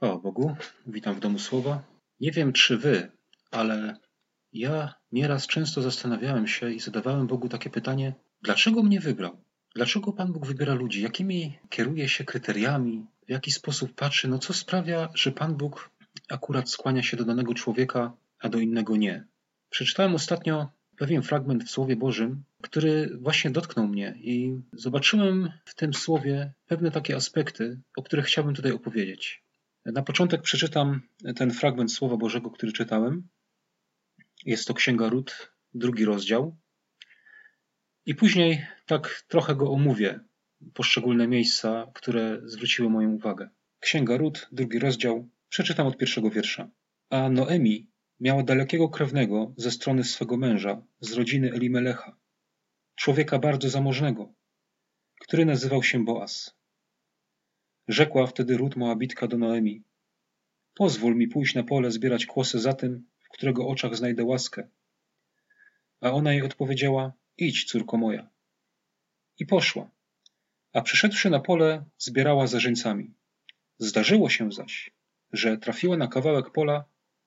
Chwała Bogu, witam w domu słowa. Nie wiem czy wy, ale ja nieraz często zastanawiałem się i zadawałem Bogu takie pytanie: dlaczego mnie wybrał? Dlaczego Pan Bóg wybiera ludzi? Jakimi kieruje się kryteriami? W jaki sposób patrzy? No co sprawia, że Pan Bóg akurat skłania się do danego człowieka, a do innego nie? Przeczytałem ostatnio pewien fragment w Słowie Bożym, który właśnie dotknął mnie i zobaczyłem w tym słowie pewne takie aspekty, o których chciałbym tutaj opowiedzieć. Na początek przeczytam ten fragment Słowa Bożego, który czytałem. Jest to Księga Rut, drugi rozdział. I później tak trochę go omówię, poszczególne miejsca, które zwróciły moją uwagę. Księga Rut, drugi rozdział, przeczytam od pierwszego wiersza. A Noemi miała dalekiego krewnego ze strony swego męża, z rodziny Elimelecha, człowieka bardzo zamożnego, który nazywał się Boaz. Rzekła wtedy Rut Moabitka do Noemi: Pozwól mi pójść na pole zbierać kłosy za tym, w którego oczach znajdę łaskę. A ona jej odpowiedziała: Idź, córko moja. I poszła. A przyszedłszy na pole, zbierała za żeńcami. Zdarzyło się zaś, że trafiła na kawałek pola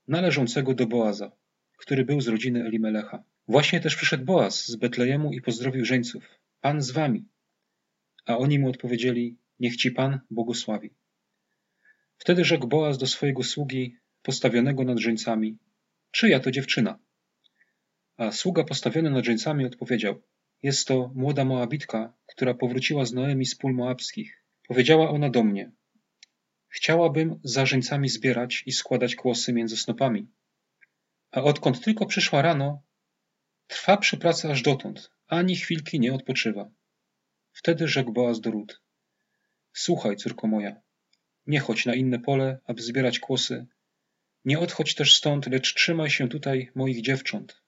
należącego do Boaza, który był z rodziny Elimelecha. Właśnie też przyszedł Boaz z Betlejemu i pozdrowił żeńców. Pan z wami. A oni mu odpowiedzieli: Niech ci Pan błogosławi. Wtedy rzekł Boaz do swojego sługi, postawionego nad żeńcami: Czyja to dziewczyna? A sługa postawiony nad żeńcami odpowiedział: Jest to młoda Moabitka, która powróciła z Noemi z pól moabskich. Powiedziała ona do mnie: Chciałabym za żeńcami zbierać i składać kłosy między snopami. A odkąd tylko przyszła rano, trwa przy pracy aż dotąd, ani chwilki nie odpoczywa. Wtedy rzekł Boaz do Rut: Słuchaj, córko moja, nie chodź na inne pole, aby zbierać kłosy. Nie odchodź też stąd, lecz trzymaj się tutaj moich dziewcząt.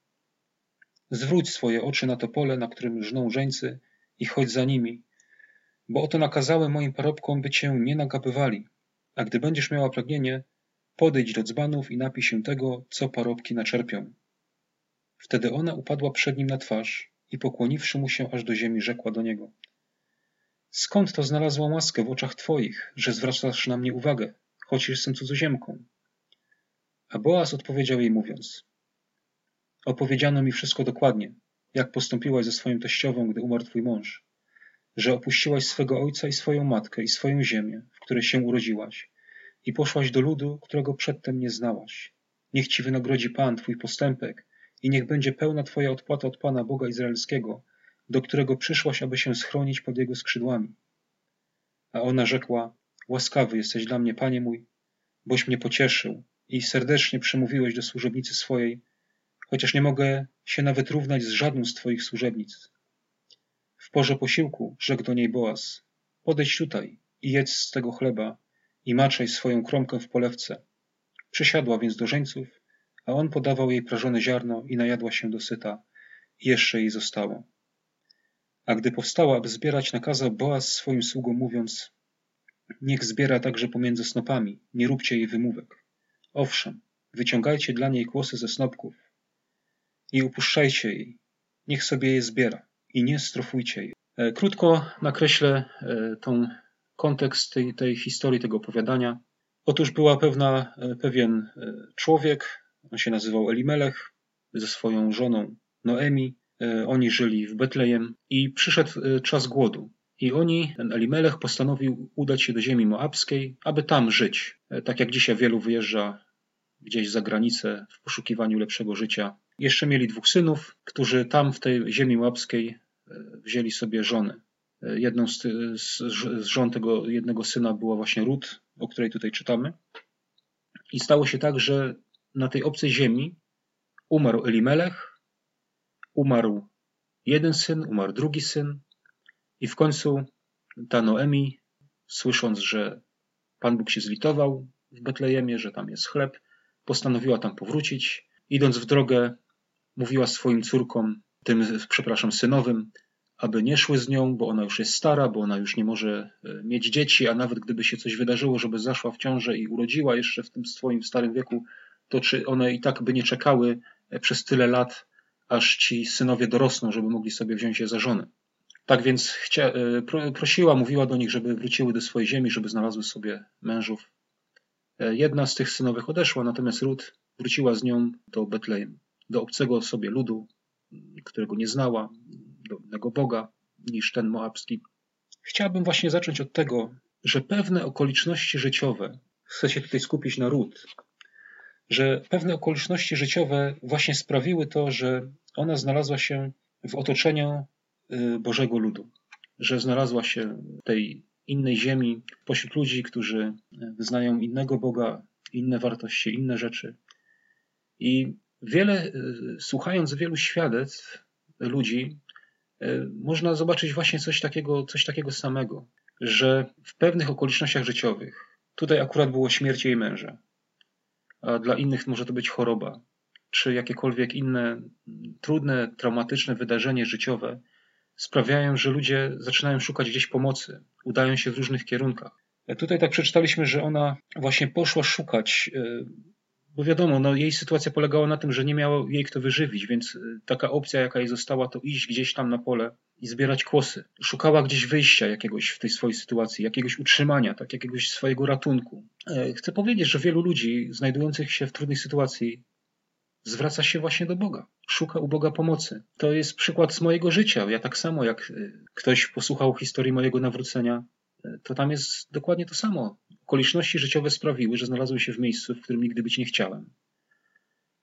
Zwróć swoje oczy na to pole, na którym żną żeńcy i chodź za nimi, bo oto nakazałem moim parobkom, by cię nie nagabywali. A gdy będziesz miała pragnienie, podejdź do dzbanów i napij się tego, co parobki naczerpią. Wtedy ona upadła przed nim na twarz i pokłoniwszy mu się aż do ziemi, rzekła do niego – Skąd to znalazłam łaskę w oczach twoich, że zwracasz na mnie uwagę, choć jestem cudzoziemką? A Boaz odpowiedział jej mówiąc, opowiedziano mi wszystko dokładnie, jak postąpiłaś ze swoim teściową, gdy umarł twój mąż, że opuściłaś swego ojca i swoją matkę i swoją ziemię, w której się urodziłaś i poszłaś do ludu, którego przedtem nie znałaś. Niech ci wynagrodzi Pan twój postępek i niech będzie pełna twoja odpłata od Pana Boga Izraelskiego, do którego przyszłaś, aby się schronić pod jego skrzydłami. A ona rzekła, łaskawy jesteś dla mnie, panie mój, boś mnie pocieszył i serdecznie przemówiłeś do służebnicy swojej, chociaż nie mogę się nawet równać z żadną z twoich służebnic. W porze posiłku rzekł do niej Boaz, podejdź tutaj i jedz z tego chleba i maczaj swoją kromkę w polewce. Przysiadła więc do żeńców, a on podawał jej prażone ziarno i najadła się dosyta i jeszcze jej zostało. A gdy powstała, aby zbierać, nakazał Boaz swoim sługom, mówiąc: Niech zbiera także pomiędzy snopami, nie róbcie jej wymówek. Owszem, wyciągajcie dla niej kłosy ze snopków i upuszczajcie jej, niech sobie je zbiera i nie strofujcie jej. E, krótko nakreślę e, tą kontekst tej, tej historii, tego opowiadania. Otóż była pewna, e, pewien człowiek, on się nazywał Elimelech, ze swoją żoną Noemi, oni żyli w Betlejem i przyszedł e, czas głodu. I oni, ten Elimelech, postanowił udać się do ziemi moabskiej, aby tam żyć. E, tak jak dzisiaj wielu wyjeżdża gdzieś za granicę w poszukiwaniu lepszego życia. Jeszcze mieli dwóch synów, którzy tam w tej ziemi moabskiej wzięli sobie żony. Jedną z, z, z żon tego jednego syna była właśnie Rut, o której tutaj czytamy. I stało się tak, że na tej obcej ziemi umarł Elimelech, Umarł jeden syn, umarł drugi syn i w końcu ta Noemi, słysząc, że Pan Bóg się zlitował w Betlejemie, że tam jest chleb, postanowiła tam powrócić. Idąc w drogę, mówiła swoim córkom, tym, przepraszam, synowym, aby nie szły z nią, bo ona już jest stara, bo ona już nie może e, mieć dzieci, a nawet gdyby się coś wydarzyło, żeby zaszła w ciążę i urodziła jeszcze w tym swoim starym wieku, to czy one i tak by nie czekały e, przez tyle lat aż ci synowie dorosną, żeby mogli sobie wziąć je za żonę. Tak więc chcia, e, prosiła, mówiła do nich, żeby wróciły do swojej ziemi, żeby znalazły sobie mężów. E, jedna z tych synowych odeszła, natomiast Rut wróciła z nią do Betlejem, do obcego sobie ludu, którego nie znała, do innego Boga niż ten moabski. Chciałbym właśnie zacząć od tego, że pewne okoliczności życiowe, chcę się tutaj skupić na Rut, że pewne okoliczności życiowe właśnie sprawiły to, że ona znalazła się w otoczeniu y, Bożego ludu, że znalazła się w tej innej ziemi, pośród ludzi, którzy wyznają innego Boga, inne wartości, inne rzeczy. I wiele, y, słuchając wielu świadectw ludzi, y, można zobaczyć właśnie coś takiego, coś takiego samego, że w pewnych okolicznościach życiowych, tutaj akurat było śmierć jej męża, a dla innych może to być choroba, czy jakiekolwiek inne trudne, traumatyczne wydarzenie życiowe, sprawiają, że ludzie zaczynają szukać gdzieś pomocy, udają się w różnych kierunkach. Tutaj tak przeczytaliśmy, że ona właśnie poszła szukać, e, bo wiadomo, no jej sytuacja polegała na tym, że nie miało jej kto wyżywić, więc e, taka opcja, jaka jej została, to iść gdzieś tam na pole i zbierać kłosy. Szukała gdzieś wyjścia jakiegoś w tej swojej sytuacji, jakiegoś utrzymania, tak, jakiegoś swojego ratunku. E, chcę powiedzieć, że wielu ludzi znajdujących się w trudnej sytuacji zwraca się właśnie do Boga, szuka u Boga pomocy. To jest przykład z mojego życia. Ja tak samo, jak e, ktoś posłuchał historii mojego nawrócenia, e, to tam jest dokładnie to samo. Okoliczności życiowe sprawiły, że znalazłem się w miejscu, w którym nigdy być nie chciałem,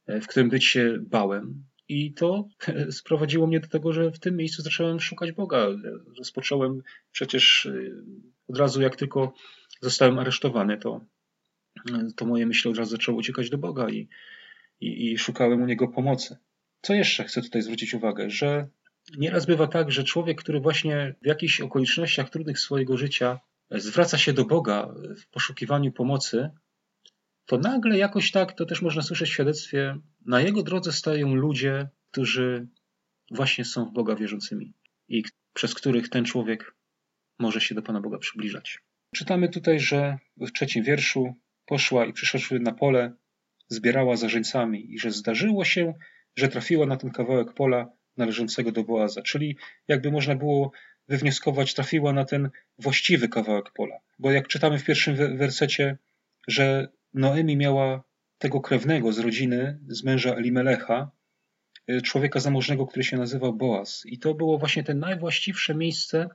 e, w którym być się bałem. I to sprowadziło mnie do tego, że w tym miejscu zacząłem szukać Boga. Rozpocząłem przecież od razu, jak tylko zostałem aresztowany, to, to moje myśli od razu zaczęły uciekać do Boga i, i, i szukałem u niego pomocy. Co jeszcze chcę tutaj zwrócić uwagę, że nieraz bywa tak, że człowiek, który właśnie w jakichś okolicznościach trudnych swojego życia zwraca się do Boga w poszukiwaniu pomocy, to nagle jakoś tak, to też można słyszeć w świadectwie, na jego drodze stają ludzie, którzy właśnie są w Boga wierzącymi i przez których ten człowiek może się do Pana Boga przybliżać. Czytamy tutaj, że w trzecim wierszu poszła i przyszła na pole, zbierała za żeńcami i że zdarzyło się, że trafiła na ten kawałek pola należącego do Boaza. Czyli jakby można było wywnioskować, trafiła na ten właściwy kawałek pola. Bo jak czytamy w pierwszym wersecie, że Noemi miała tego krewnego z rodziny, z męża Elimelecha, y, człowieka zamożnego, który się nazywał Boaz. I to było właśnie te najwłaściwsze miejsce,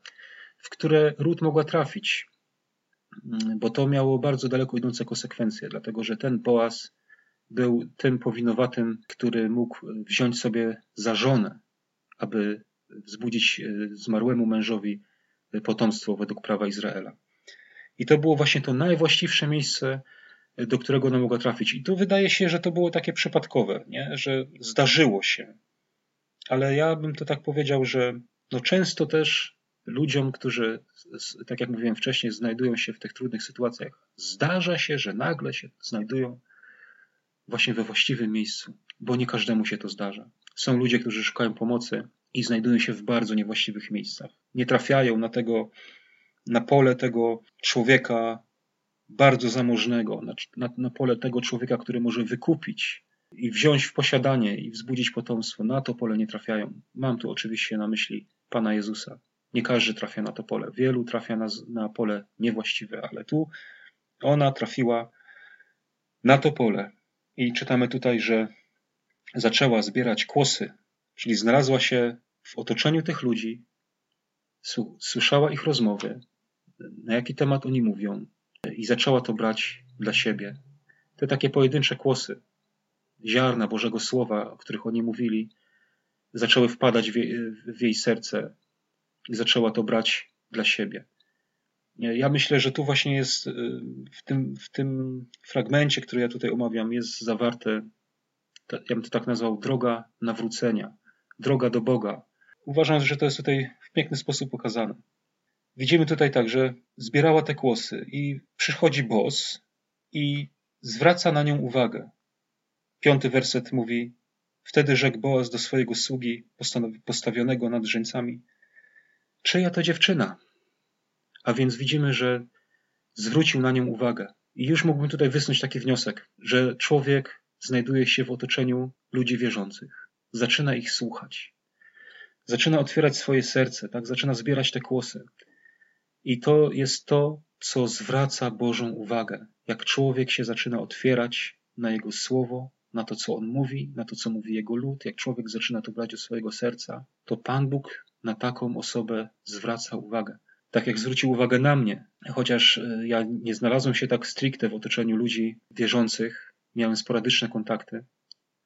w które Ród mogła trafić, mm, bo to miało bardzo daleko idące konsekwencje, dlatego że ten Boaz był tym powinowatym, który mógł wziąć sobie za żonę, aby wzbudzić e, zmarłemu mężowi potomstwo według prawa Izraela. I to było właśnie to najwłaściwsze miejsce, do którego ona mogła trafić. I tu wydaje się, że to było takie przypadkowe, nie? że zdarzyło się. Ale ja bym to tak powiedział, że no często też ludziom, którzy, tak jak mówiłem wcześniej, znajdują się w tych trudnych sytuacjach, zdarza się, że nagle się znajdują właśnie we właściwym miejscu, bo nie każdemu się to zdarza. Są ludzie, którzy szukają pomocy i znajdują się w bardzo niewłaściwych miejscach. Nie trafiają na tego, na pole tego człowieka bardzo zamożnego, na, na, pole tego człowieka, który może wykupić i wziąć w posiadanie i wzbudzić potomstwo. Na to pole nie trafiają. Mam tu oczywiście na myśli Pana Jezusa. Nie każdy trafia na to pole. Wielu trafia na, na pole niewłaściwe, ale tu ona trafiła na to pole, i czytamy tutaj, że zaczęła zbierać kłosy, czyli znalazła się w otoczeniu tych ludzi, słyszała ich rozmowy, na jaki temat oni mówią, i zaczęła to brać dla siebie. Te takie pojedyncze kłosy, ziarna Bożego Słowa, o których oni mówili, zaczęły wpadać w jej, w jej serce i zaczęła to brać dla siebie. Ja myślę, że tu właśnie jest y, w tym, w tym fragmencie, który ja tutaj omawiam, jest zawarte, ja bym to tak nazwał, droga nawrócenia, droga do Boga. Uważam, że to jest tutaj w piękny sposób pokazane. Widzimy tutaj tak, że zbierała te kłosy i przychodzi Bos i zwraca na nią uwagę. Piąty werset mówi: Wtedy rzekł Boaz do swojego sługi postawionego nad żeńcami: Czyja to dziewczyna? A więc widzimy, że zwrócił na nią uwagę. I już mógłbym tutaj wysnuć taki wniosek, że człowiek znajduje się w otoczeniu ludzi wierzących. Zaczyna ich słuchać. Zaczyna otwierać swoje serce, tak? zaczyna zbierać te kłosy. I to jest to, co zwraca Bożą uwagę. Jak człowiek się zaczyna otwierać na Jego słowo, na to, co On mówi, na to, co mówi Jego lud, jak człowiek zaczyna to brać do swojego serca, to Pan Bóg na taką osobę zwraca uwagę. Tak jak zwrócił uwagę na mnie, chociaż e, ja nie znalazłem się tak stricte w otoczeniu ludzi wierzących, miałem sporadyczne kontakty,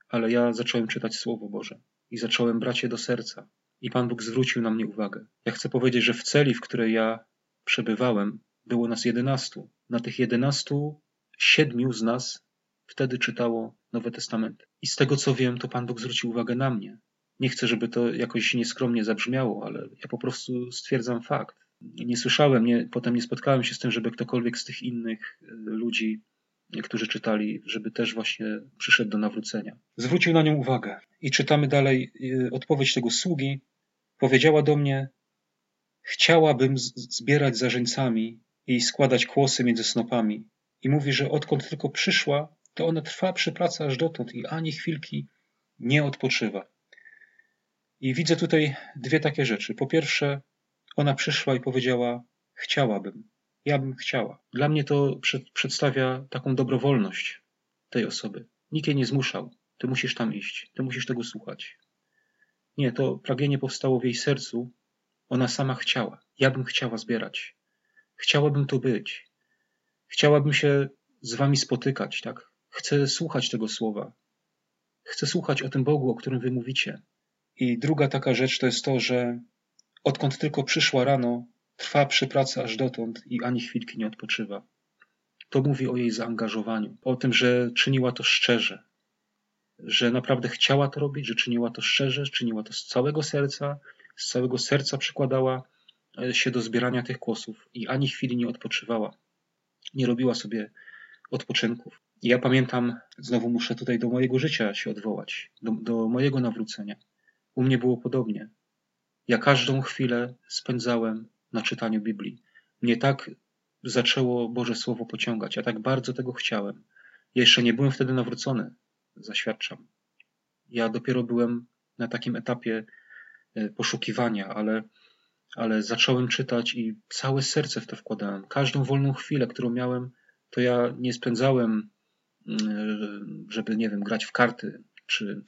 ale ja zacząłem czytać Słowo Boże i zacząłem brać je do serca. I Pan Bóg zwrócił na mnie uwagę. Ja chcę powiedzieć, że w celi, w której ja przebywałem, było nas jedenastu. Na tych jedenastu, siedmiu z nas wtedy czytało Nowy Testament. I z tego co wiem, to Pan Bóg zwrócił uwagę na mnie. Nie chcę, żeby to jakoś nieskromnie zabrzmiało, ale ja po prostu stwierdzam fakt. Nie słyszałem, nie, potem nie spotkałem się z tym, żeby ktokolwiek z tych innych e, ludzi, którzy czytali, żeby też właśnie przyszedł do nawrócenia. Zwrócił na nią uwagę. I czytamy dalej e, odpowiedź tego sługi. Powiedziała do mnie: Chciałabym zbierać zarzeńcami i składać kłosy między snopami. I mówi, że odkąd tylko przyszła, to ona trwa przy pracy aż dotąd i ani chwilki nie odpoczywa. I widzę tutaj dwie takie rzeczy. Po pierwsze, ona przyszła i powiedziała: Chciałabym, ja bym chciała. Dla mnie to przed, przedstawia taką dobrowolność tej osoby. Nikt jej nie zmuszał. Ty musisz tam iść, ty musisz tego słuchać. Nie, to pragnienie powstało w jej sercu. Ona sama chciała. Ja bym chciała zbierać. Chciałabym tu być. Chciałabym się z wami spotykać, tak? Chcę słuchać tego słowa. Chcę słuchać o tym Bogu, o którym wy mówicie. I druga taka rzecz to jest to, że odkąd tylko przyszła rano, trwa przy pracy aż dotąd i ani chwilki nie odpoczywa. To mówi o jej zaangażowaniu, o tym, że czyniła to szczerze, że naprawdę chciała to robić, że czyniła to szczerze, czyniła to z całego serca, z całego serca przykładała e, się do zbierania tych kłosów i ani chwili nie odpoczywała. Nie robiła sobie odpoczynków. I ja pamiętam, znowu muszę tutaj do mojego życia się odwołać, do, do mojego nawrócenia. U mnie było podobnie. Ja każdą chwilę spędzałem na czytaniu Biblii. Mnie tak zaczęło Boże Słowo pociągać. Ja tak bardzo tego chciałem. jeszcze nie byłem wtedy nawrócony, zaświadczam. Ja dopiero byłem na takim etapie e, poszukiwania, ale, ale zacząłem czytać i całe serce w to wkładałem. Każdą wolną chwilę, którą miałem, to ja nie spędzałem, mm, żeby, nie wiem, grać w karty czy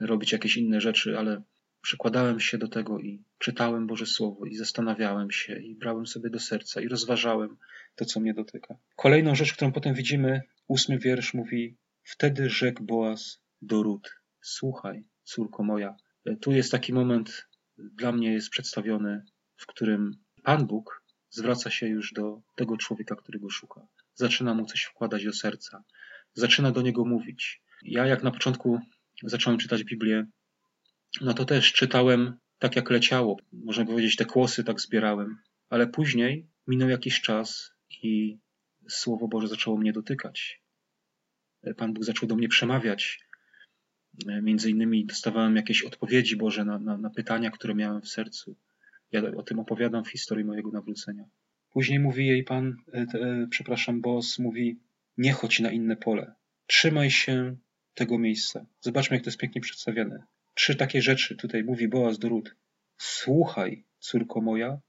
robić jakieś inne rzeczy, ale przykładałem się do tego i czytałem Boże Słowo i zastanawiałem się i brałem sobie do serca i rozważałem to, co mnie dotyka. Kolejną rzecz, którą potem widzimy, ósmy wiersz mówi Wtedy rzekł Boaz do Rut, słuchaj, córko moja. Tu jest taki moment, dla mnie jest przedstawiony, w którym Pan Bóg zwraca się już do tego człowieka, którego szuka. Zaczyna mu coś wkładać do serca. Zaczyna do niego mówić. Ja, jak na początku zacząłem czytać Biblię, no to też czytałem tak jak leciało. Można powiedzieć, te kłosy tak zbierałem. Ale później minął jakiś czas i Słowo Boże zaczęło mnie dotykać. Pan Bóg zaczął do mnie przemawiać. Między innymi dostawałem jakieś odpowiedzi Boże na, na, na pytania, które miałem w sercu. Ja o tym opowiadam w historii mojego nawrócenia. Później mówi jej Pan, e, e, przepraszam, Boss mówi, nie chodź na inne pole. Trzymaj się tego miejsca. Zobaczmy, jak to jest pięknie przedstawione. Trzy takie rzeczy tutaj mówi Boaz do. Słuchaj, córko moja,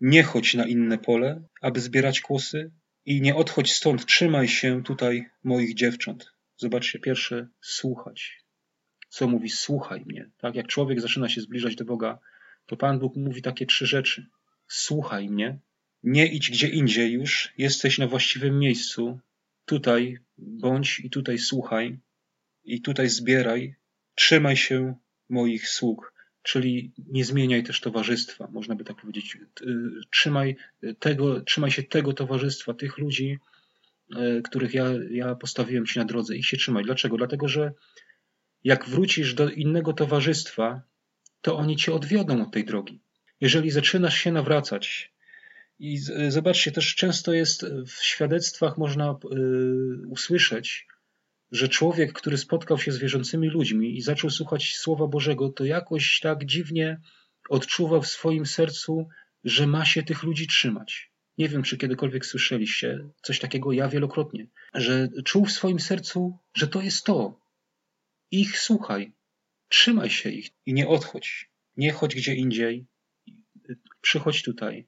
nie chodź na inne pole, aby zbierać kłosy i nie odchodź stąd, trzymaj się tutaj moich dziewcząt. Zobaczcie, pierwsze, słuchać. Co mówi, słuchaj mnie. Tak jak człowiek zaczyna się zbliżać do Boga, to Pan Bóg mówi takie trzy rzeczy. Słuchaj mnie, nie idź gdzie indziej już, jesteś na właściwym miejscu, tutaj bądź i tutaj słuchaj, i tutaj zbieraj, trzymaj się moich sług, czyli nie zmieniaj też towarzystwa, można by tak powiedzieć. Trzymaj, tego, trzymaj się tego towarzystwa, tych ludzi, e, których ja, ja postawiłem ci na drodze i się trzymaj. Dlaczego? Dlatego, że jak wrócisz do innego towarzystwa, to oni cię odwiodą od tej drogi. Jeżeli zaczynasz się nawracać, i zobaczcie, też często jest w świadectwach można y, usłyszeć, że człowiek, który spotkał się z wierzącymi ludźmi i zaczął słuchać Słowa Bożego, to jakoś tak dziwnie odczuwał w swoim sercu, że ma się tych ludzi trzymać. Nie wiem, czy kiedykolwiek słyszeliście coś takiego, ja wielokrotnie, że czuł w swoim sercu, że to jest to. Ich słuchaj, trzymaj się ich i nie odchodź. Nie chodź gdzie indziej, przychodź tutaj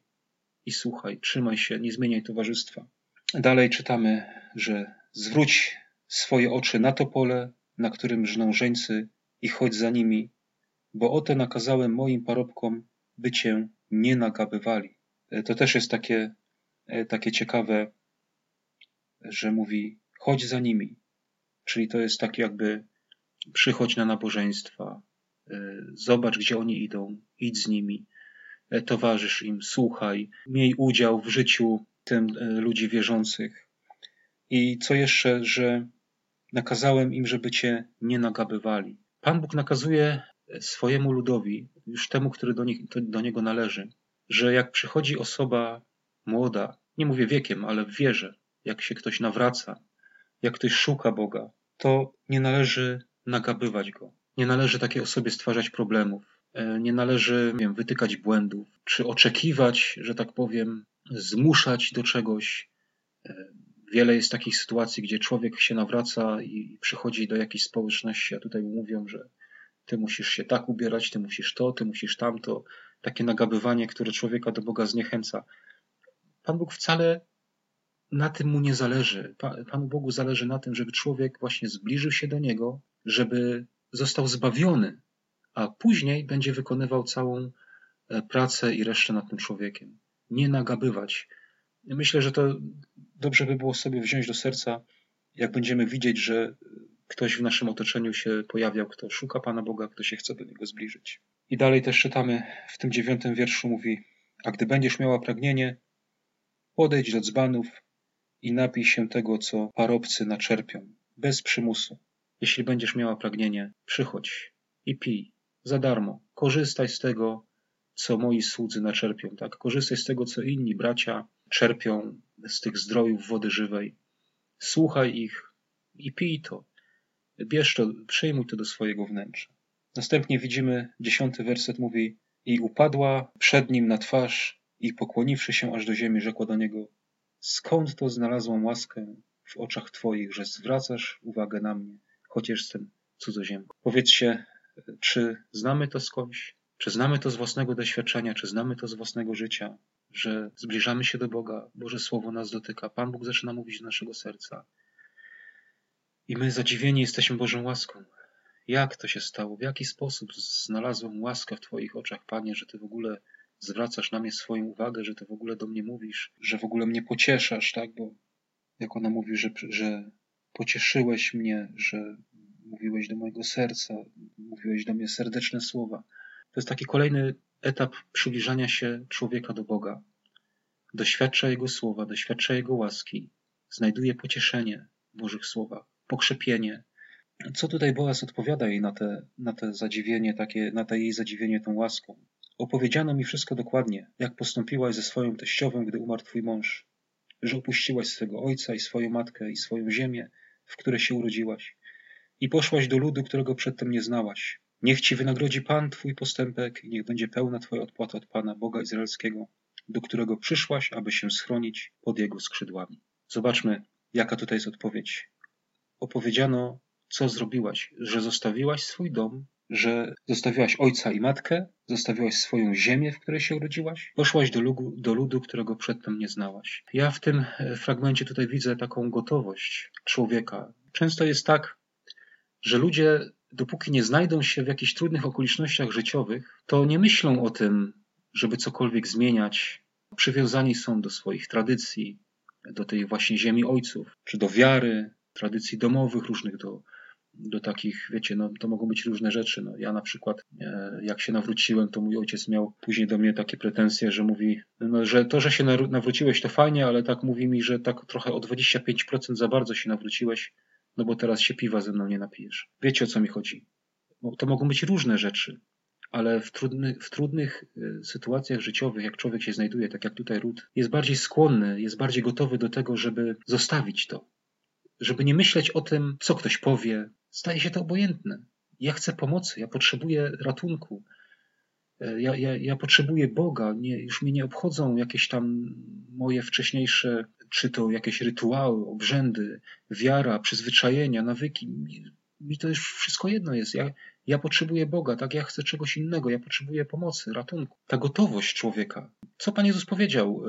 i słuchaj, trzymaj się, nie zmieniaj towarzystwa. Dalej czytamy, że zwróć swoje oczy na to pole, na którym żną żeńcy i chodź za nimi, bo oto nakazałem moim parobkom, by cię nie nagabywali. E, to też jest takie, e, takie ciekawe, że mówi chodź za nimi. Czyli to jest tak jakby przychodź na nabożeństwa, e, zobacz gdzie oni idą, idź z nimi, towarzysz im, słuchaj, miej udział w życiu tym ludzi wierzących. I co jeszcze, że nakazałem im, żeby cię nie nagabywali. Pan Bóg nakazuje swojemu ludowi, już temu, który do, do niego należy, że jak przychodzi osoba młoda, nie mówię wiekiem, ale w wierze, jak się ktoś nawraca, jak ktoś szuka Boga, to nie należy nagabywać go. Nie należy takiej osobie stwarzać problemów. E, nie należy wiem, wytykać błędów, czy oczekiwać, że tak powiem, zmuszać do czegoś. Wiele jest takich sytuacji, gdzie człowiek się nawraca i przychodzi do jakiejś społeczności, a tutaj mówią, że ty musisz się tak ubierać, ty musisz to, ty musisz tamto. Takie nagabywanie, które człowieka do Boga zniechęca. Pan Bóg wcale na tym mu nie zależy. Panu Bogu zależy na tym, żeby człowiek właśnie zbliżył się do Niego, żeby został zbawiony, a później będzie wykonywał całą e, pracę i resztę nad tym człowiekiem. Nie nagabywać. Myślę, że to dobrze by było sobie wziąć do serca, jak będziemy widzieć, że ktoś w naszym otoczeniu się pojawiał, kto szuka Pana Boga, kto się chce do Niego zbliżyć. I dalej też czytamy w tym dziewiątym wierszu mówi, a gdy będziesz miała pragnienie, podejdź do dzbanów i napij się tego, co parobcy naczerpią, bez przymusu. Jeśli będziesz miała pragnienie, przychodź i pij, za darmo. Korzystaj z tego, co moi słudzy naczerpią, tak? Korzystaj z tego, co inni bracia czerpią z tych zdrojów wody żywej. Słuchaj ich i pij to. Bierz to, przyjmuj to do swojego wnętrza. Następnie widzimy, dziesiąty werset mówi i upadła przed nim na twarz i pokłoniwszy się aż do ziemi, rzekła do niego skąd to znalazłam łaskę w oczach twoich, że zwracasz uwagę na mnie, chociaż jestem cudzoziemką. Powiedzcie, czy znamy to skądś? Czy znamy to z własnego doświadczenia? Czy znamy to z własnego życia? Że zbliżamy się do Boga, Boże Słowo nas dotyka, Pan Bóg zaczyna mówić do naszego serca. I my zadziwieni jesteśmy Bożą łaską. Jak to się stało? W jaki sposób znalazłem łaskę w Twoich oczach, Panie, że Ty w ogóle zwracasz na mnie swoją uwagę, że Ty w ogóle do mnie mówisz, że w ogóle mnie pocieszasz, tak? Bo jak ona mówi, że, że pocieszyłeś mnie, że mówiłeś do mojego serca, mówiłeś do mnie serdeczne słowa. To jest taki kolejny etap przybliżania się człowieka do Boga. Doświadcza Jego słowa, doświadcza Jego łaski, znajduje pocieszenie w Bożych słowach pokrzepienie. Co tutaj Boaz odpowiada jej na te, na te zadziwienie, takie, na te jej zadziwienie tą łaską? Opowiedziano mi wszystko dokładnie, jak postąpiłaś ze swoją teściową, gdy umarł twój mąż, że opuściłaś swego ojca i swoją matkę i swoją ziemię, w której się urodziłaś, i poszłaś do ludu, którego przedtem nie znałaś. Niech ci wynagrodzi Pan twój postępek i niech będzie pełna twoja odpłata od Pana, Boga Izraelskiego, do którego przyszłaś, aby się schronić pod jego skrzydłami. Zobaczmy, jaka tutaj jest odpowiedź opowiedziano, co zrobiłaś, że zostawiłaś swój dom, że zostawiłaś ojca i matkę, zostawiłaś swoją ziemię, w której się urodziłaś, poszłaś do ludu, do ludu, którego przedtem nie znałaś. Ja w tym e, fragmencie tutaj widzę taką gotowość człowieka. Często jest tak, że ludzie, dopóki nie znajdą się w jakichś trudnych okolicznościach życiowych, to nie myślą o tym, żeby cokolwiek zmieniać. Przywiązani są do swoich tradycji, do tej właśnie ziemi ojców, czy do wiary, tradycji domowych, różnych do, do takich, wiecie, no to mogą być różne rzeczy. No, ja na przykład, e, jak się nawróciłem, to mój ojciec miał później do mnie takie pretensje, że mówi, no, że to, że się nawróciłeś, to fajnie, ale tak mówi mi, że tak trochę o 25% za bardzo się nawróciłeś, no bo teraz się piwa ze mną nie napijesz. Wiecie o co mi chodzi? To mogą być różne rzeczy, ale w, trudny, w trudnych e, sytuacjach życiowych, jak człowiek się znajduje, tak jak tutaj Ród, jest bardziej skłonny, jest bardziej gotowy do tego, żeby zostawić to, żeby nie myśleć o tym, co ktoś powie. Staje się to obojętne. Ja chcę pomocy, ja potrzebuję ratunku. E, ja, ja, ja potrzebuję Boga, nie, już mnie nie obchodzą jakieś tam moje wcześniejsze, czy to jakieś rytuały, obrzędy, wiara, przyzwyczajenia, nawyki. Mi, to już wszystko jedno jest. Ja, Ja potrzebuję Boga, tak? Ja chcę czegoś innego, ja potrzebuję pomocy, ratunku. Ta gotowość człowieka. Co Pan Jezus powiedział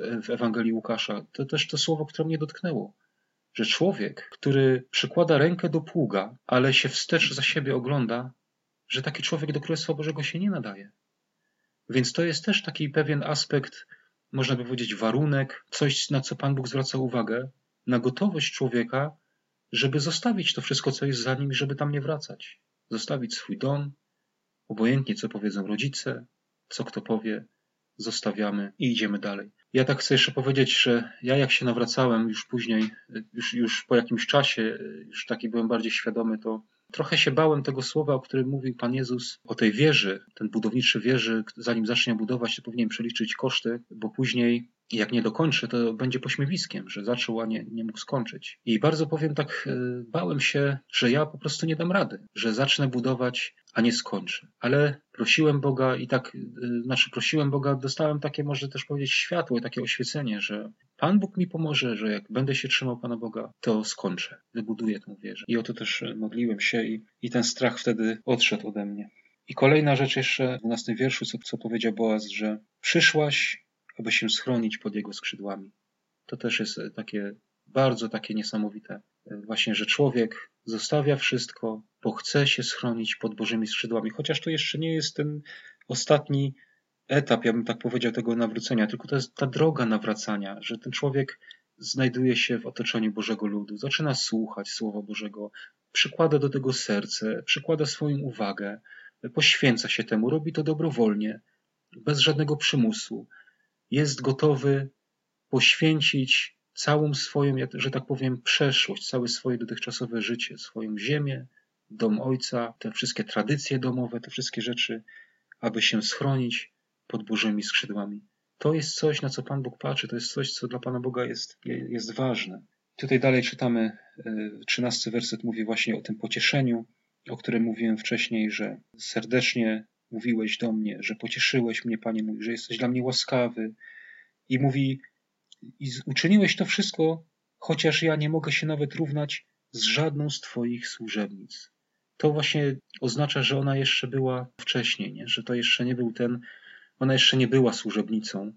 y, w Ewangelii Łukasza? To też to słowo, które mnie dotknęło. Że człowiek, który przykłada rękę do pługa, ale się wstecz za siebie ogląda, że taki człowiek do Królestwa Bożego się nie nadaje. Więc to jest też taki pewien aspekt, można by powiedzieć, warunek, coś, na co Pan Bóg zwraca uwagę, na gotowość człowieka, żeby zostawić to wszystko, co jest za nim, żeby tam nie wracać. Zostawić swój dom, obojętnie co powiedzą rodzice, co kto powie, zostawiamy i idziemy dalej. Ja tak chcę jeszcze powiedzieć, że ja jak się nawracałem już później, już, już po jakimś czasie, już taki byłem bardziej świadomy, to Trochę się bałem tego słowa, o którym mówił Pan Jezus, o tej wieży, ten budowniczy wieży, zanim zacznie budować, to powinien przeliczyć koszty, bo później jak nie dokończy, to będzie pośmiewiskiem, że zaczął, a nie, nie mógł skończyć. I bardzo powiem tak, e, bałem się, że ja po prostu nie dam rady, że zacznę budować, a nie skończę. Ale prosiłem Boga i tak, e, znaczy prosiłem Boga, dostałem takie, może też powiedzieć, światło, takie oświecenie, że Pan Bóg mi pomoże, że jak będę się trzymał Pana Boga, to skończę, wybuduję tę wieżę. I o to też e, modliłem się i, i ten strach wtedy odszedł ode mnie. I kolejna rzecz jeszcze w 12 wierszu, co, co powiedział Boaz, że przyszłaś, aby się schronić pod jego skrzydłami. To też jest e, takie bardzo takie niesamowite. E, właśnie, że człowiek zostawia wszystko, bo chce się schronić pod Bożymi skrzydłami. Chociaż to jeszcze nie jest ten ostatni etap, ja bym tak powiedział, tego nawrócenia, tylko to jest ta droga nawracania, że ten człowiek znajduje się w otoczeniu Bożego ludu, zaczyna słuchać Słowa Bożego, przykłada do tego serce, przykłada swoją uwagę, poświęca się temu, robi to dobrowolnie, bez żadnego przymusu. Jest gotowy poświęcić całą swoją, że tak powiem, przeszłość, całe swoje dotychczasowe życie, swoją ziemię, dom ojca, te wszystkie tradycje domowe, te wszystkie rzeczy, aby się schronić pod Bożymi skrzydłami. To jest coś, na co Pan Bóg patrzy, to jest coś, co dla Pana Boga jest, jest ważne. Tutaj dalej czytamy, e, trzynasty werset mówi właśnie o tym pocieszeniu, o którym mówiłem wcześniej, że serdecznie mówiłeś do mnie, że pocieszyłeś mnie, Panie mój, że jesteś dla mnie łaskawy. I mówi, i uczyniłeś to wszystko, chociaż ja nie mogę się nawet równać z żadną z Twoich służebnic. To właśnie oznacza, że ona jeszcze była wcześniej, nie? że to jeszcze nie był ten ona jeszcze nie była służebnicą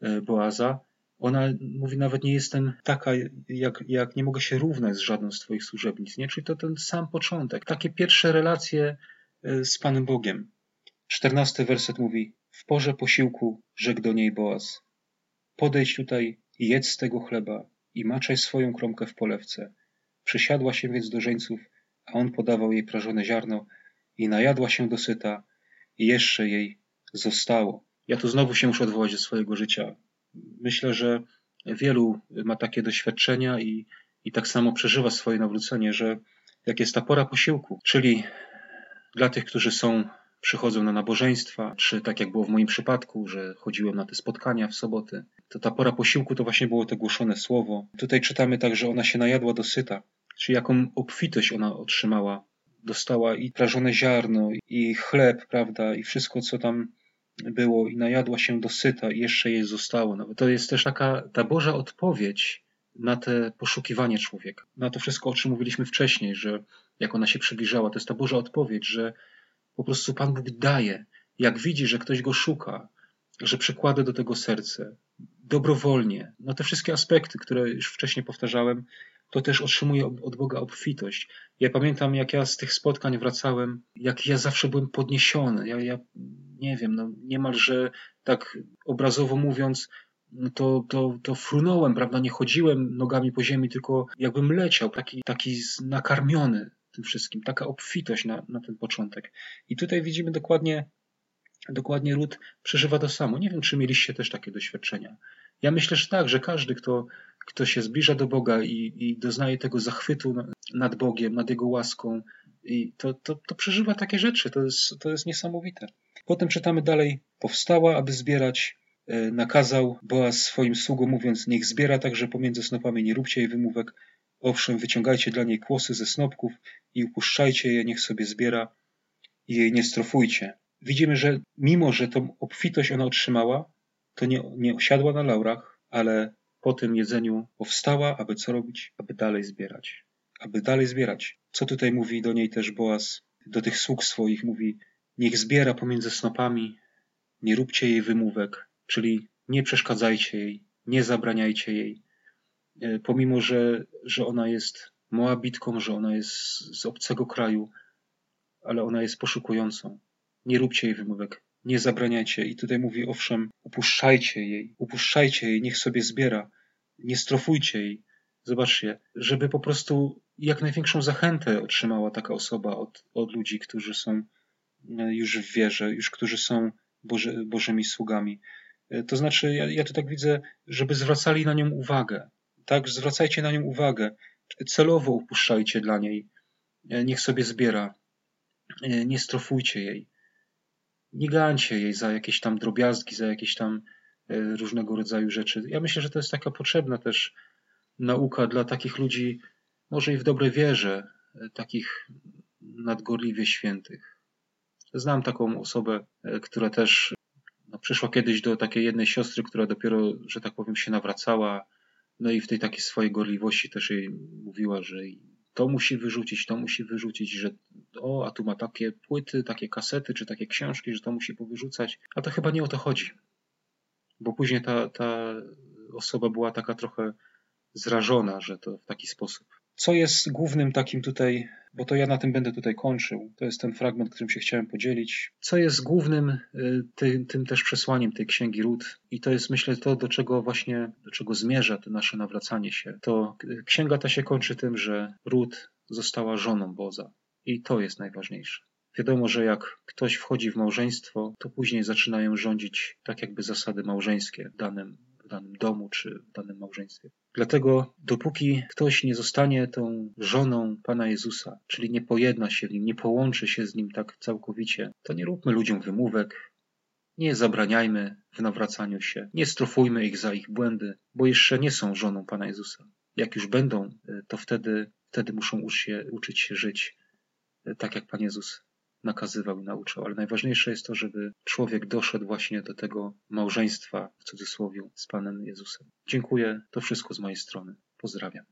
e, Boaza. Ona mówi, nawet nie jestem taka, jak, jak nie mogę się równać z żadną z Twoich służebnic. Nie? Czyli to ten sam początek. Takie pierwsze relacje e, z Panem Bogiem. Czternasty werset mówi: W porze posiłku rzekł do niej Boaz: Podejdź tutaj i jedz z tego chleba i maczaj swoją kromkę w polewce. Przysiadła się więc do żeńców, a on podawał jej prażone ziarno i najadła się dosyta i jeszcze jej zostało. Ja tu znowu się muszę odwołać do swojego życia. Myślę, że wielu ma takie doświadczenia i, i tak samo przeżywa swoje nawrócenie, że jak jest ta pora posiłku, czyli dla tych, którzy są, przychodzą na nabożeństwa, czy tak jak było w moim przypadku, że chodziłem na te spotkania w soboty, to ta pora posiłku to właśnie było to głoszone słowo. Tutaj czytamy tak, że ona się najadła dosyta, czyli jaką obfitość ona otrzymała. Dostała i prażone ziarno, i chleb, prawda, i wszystko, co tam było i najadła się dosyta i jeszcze jej zostało. Nawet to jest też taka ta Boża odpowiedź na te poszukiwanie człowieka. Na to wszystko, o czym mówiliśmy wcześniej, że jak ona się przybliżała, to jest ta Boża odpowiedź, że po prostu Pan Bóg daje. Jak widzi, że ktoś go szuka, że przykłada do tego serce, dobrowolnie, na te wszystkie aspekty, które już wcześniej powtarzałem, to też otrzymuje od Boga obfitość. Ja pamiętam, jak ja z tych spotkań wracałem, jak ja zawsze byłem podniesiony. Ja, ja nie wiem, no niemalże tak obrazowo mówiąc, to, to, to frunąłem, prawda? Nie chodziłem nogami po ziemi, tylko jakbym leciał, taki, taki nakarmiony tym wszystkim, taka obfitość na, na ten początek. I tutaj widzimy dokładnie, dokładnie Ród przeżywa to samo. Nie wiem, czy mieliście też takie doświadczenia. Ja myślę, że tak, że każdy, kto, kto się zbliża do Boga i, i doznaje tego zachwytu nad Bogiem, nad Jego łaską, i to, to, to przeżywa takie rzeczy. To jest, to jest niesamowite. Potem czytamy dalej. Powstała, aby zbierać. E, nakazał Boaz swoim sługom, mówiąc: Niech zbiera także pomiędzy snopami, nie róbcie jej wymówek. Owszem, wyciągajcie dla niej kłosy ze snopków i upuszczajcie je, niech sobie zbiera i jej nie strofujcie. Widzimy, że mimo, że tą obfitość ona otrzymała, to nie, nie osiadła na laurach, ale po tym jedzeniu powstała, aby co robić? Aby dalej zbierać. Aby dalej zbierać. Co tutaj mówi do niej też Boaz? do tych sług swoich, mówi, niech zbiera pomiędzy snopami, nie róbcie jej wymówek, czyli nie przeszkadzajcie jej, nie zabraniajcie jej, pomimo, że, że ona jest Moabitką, że ona jest z obcego kraju, ale ona jest poszukującą. Nie róbcie jej wymówek, nie zabraniajcie. I tutaj mówi, owszem, upuszczajcie jej, upuszczajcie jej, niech sobie zbiera, nie strofujcie jej. Zobaczcie, żeby po prostu jak największą zachętę otrzymała taka osoba od, od ludzi, którzy są e, już w wierze, już którzy są Boży, Bożymi sługami. E, to znaczy, ja, ja to tak widzę, żeby zwracali na nią uwagę. Tak, zwracajcie na nią uwagę. Celowo upuszczajcie dla niej. E, niech sobie zbiera. Nie strofujcie jej. Nie gańcie jej za jakieś tam drobiazgi, za jakieś tam różnego rodzaju rzeczy. Ja myślę, że to jest taka potrzebna też nauka dla takich ludzi, może i w dobrej wierze, e, takich nadgorliwie świętych. Znam taką osobę, e, która też no, przyszła kiedyś do takiej jednej siostry, która dopiero, że tak powiem, się nawracała, no i w tej takiej swojej gorliwości też jej mówiła, że to musi wyrzucić, to musi wyrzucić, że o, a tu ma takie płyty, takie kasety, czy takie książki, że to musi powyrzucać. A to chyba nie o to chodzi. Bo później ta, ta osoba była taka trochę zrażona, że to w taki sposób. Co jest głównym takim tutaj, bo to ja na tym będę tutaj kończył, to jest ten fragment, którym się chciałem podzielić. Co jest głównym y, tym, tym też przesłaniem tej księgi Ród i to jest myślę to, do czego właśnie, do czego zmierza to nasze nawracanie się. To y, księga ta się kończy tym, że Ród została żoną Boza i to jest najważniejsze. Wiadomo, że jak ktoś wchodzi w małżeństwo, to później zaczynają rządzić tak jakby zasady małżeńskie danym danym domu czy w danym małżeństwie. Dlatego dopóki ktoś nie zostanie tą żoną Pana Jezusa, czyli nie pojedna się w nim, nie połączy się z nim tak całkowicie, to nie róbmy ludziom wymówek, nie zabraniajmy w nawracaniu się, nie strofujmy ich za ich błędy, bo jeszcze nie są żoną Pana Jezusa. Jak już będą, to wtedy, wtedy muszą uczyć się, uczyć się żyć tak, jak Pan Jezus nakazywał i nauczał, ale najważniejsze jest to, żeby człowiek doszedł właśnie do tego małżeństwa, w cudzysłowie, z Panem Jezusem. Dziękuję, to wszystko z mojej strony. Pozdrawiam.